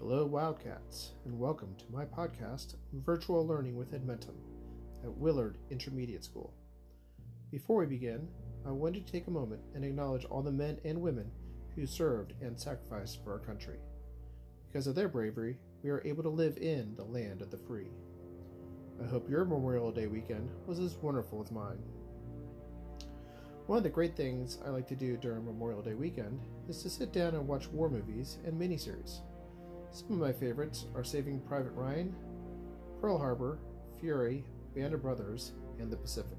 Hello, Wildcats, and welcome to my podcast, Virtual Learning with Edmentum, at Willard Intermediate School. Before we begin, I wanted to take a moment and acknowledge all the men and women who served and sacrificed for our country. Because of their bravery, we are able to live in the land of the free. I hope your Memorial Day weekend was as wonderful as mine. One of the great things I like to do during Memorial Day weekend is to sit down and watch war movies and miniseries. Some of my favorites are Saving Private Ryan, Pearl Harbor, Fury, Band of Brothers, and The Pacific.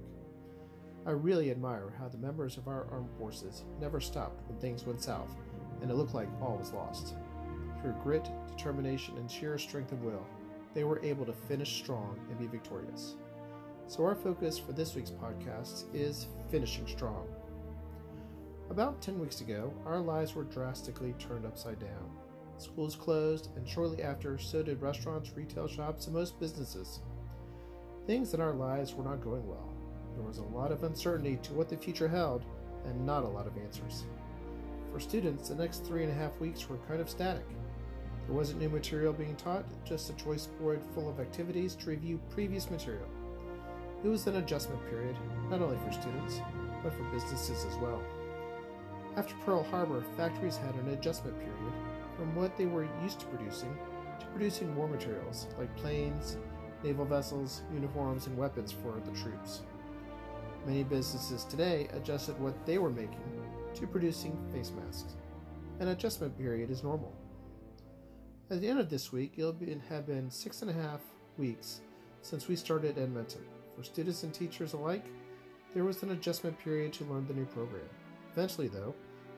I really admire how the members of our armed forces never stopped when things went south and it looked like all was lost. Through grit, determination, and sheer strength of will, they were able to finish strong and be victorious. So, our focus for this week's podcast is finishing strong. About 10 weeks ago, our lives were drastically turned upside down. Schools closed, and shortly after, so did restaurants, retail shops, and most businesses. Things in our lives were not going well. There was a lot of uncertainty to what the future held, and not a lot of answers. For students, the next three and a half weeks were kind of static. There wasn't new material being taught, just a choice board full of activities to review previous material. It was an adjustment period, not only for students, but for businesses as well. After Pearl Harbor, factories had an adjustment period from what they were used to producing to producing war materials like planes, naval vessels, uniforms, and weapons for the troops. Many businesses today adjusted what they were making to producing face masks. An adjustment period is normal. At the end of this week, it'll be, have been six and a half weeks since we started Edmentum. For students and teachers alike, there was an adjustment period to learn the new program. Eventually, though,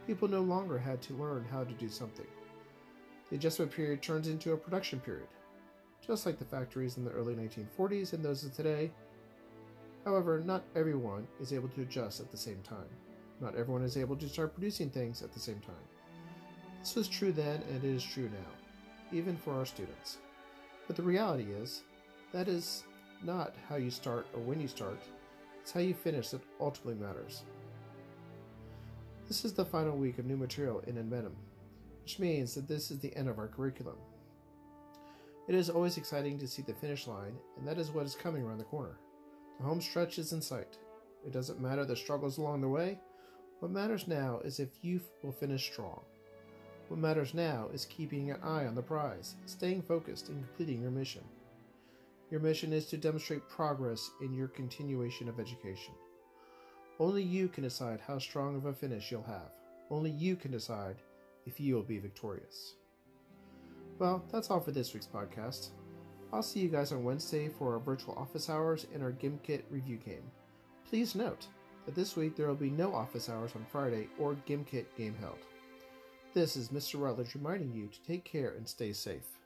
people no longer had to learn how to do something. The adjustment period turns into a production period, just like the factories in the early 1940s and those of today. However, not everyone is able to adjust at the same time. Not everyone is able to start producing things at the same time. This was true then and it is true now, even for our students. But the reality is, that is not how you start or when you start, it's how you finish that ultimately matters. This is the final week of new material in Edmentum, which means that this is the end of our curriculum. It is always exciting to see the finish line, and that is what is coming around the corner. The home stretch is in sight. It doesn't matter the struggles along the way. What matters now is if you will finish strong. What matters now is keeping an eye on the prize, staying focused, and completing your mission. Your mission is to demonstrate progress in your continuation of education. Only you can decide how strong of a finish you'll have. Only you can decide if you will be victorious. Well, that's all for this week's podcast. I'll see you guys on Wednesday for our virtual office hours and our GimKit review game. Please note that this week there will be no office hours on Friday or GimKit game held. This is Mr. Rutledge reminding you to take care and stay safe.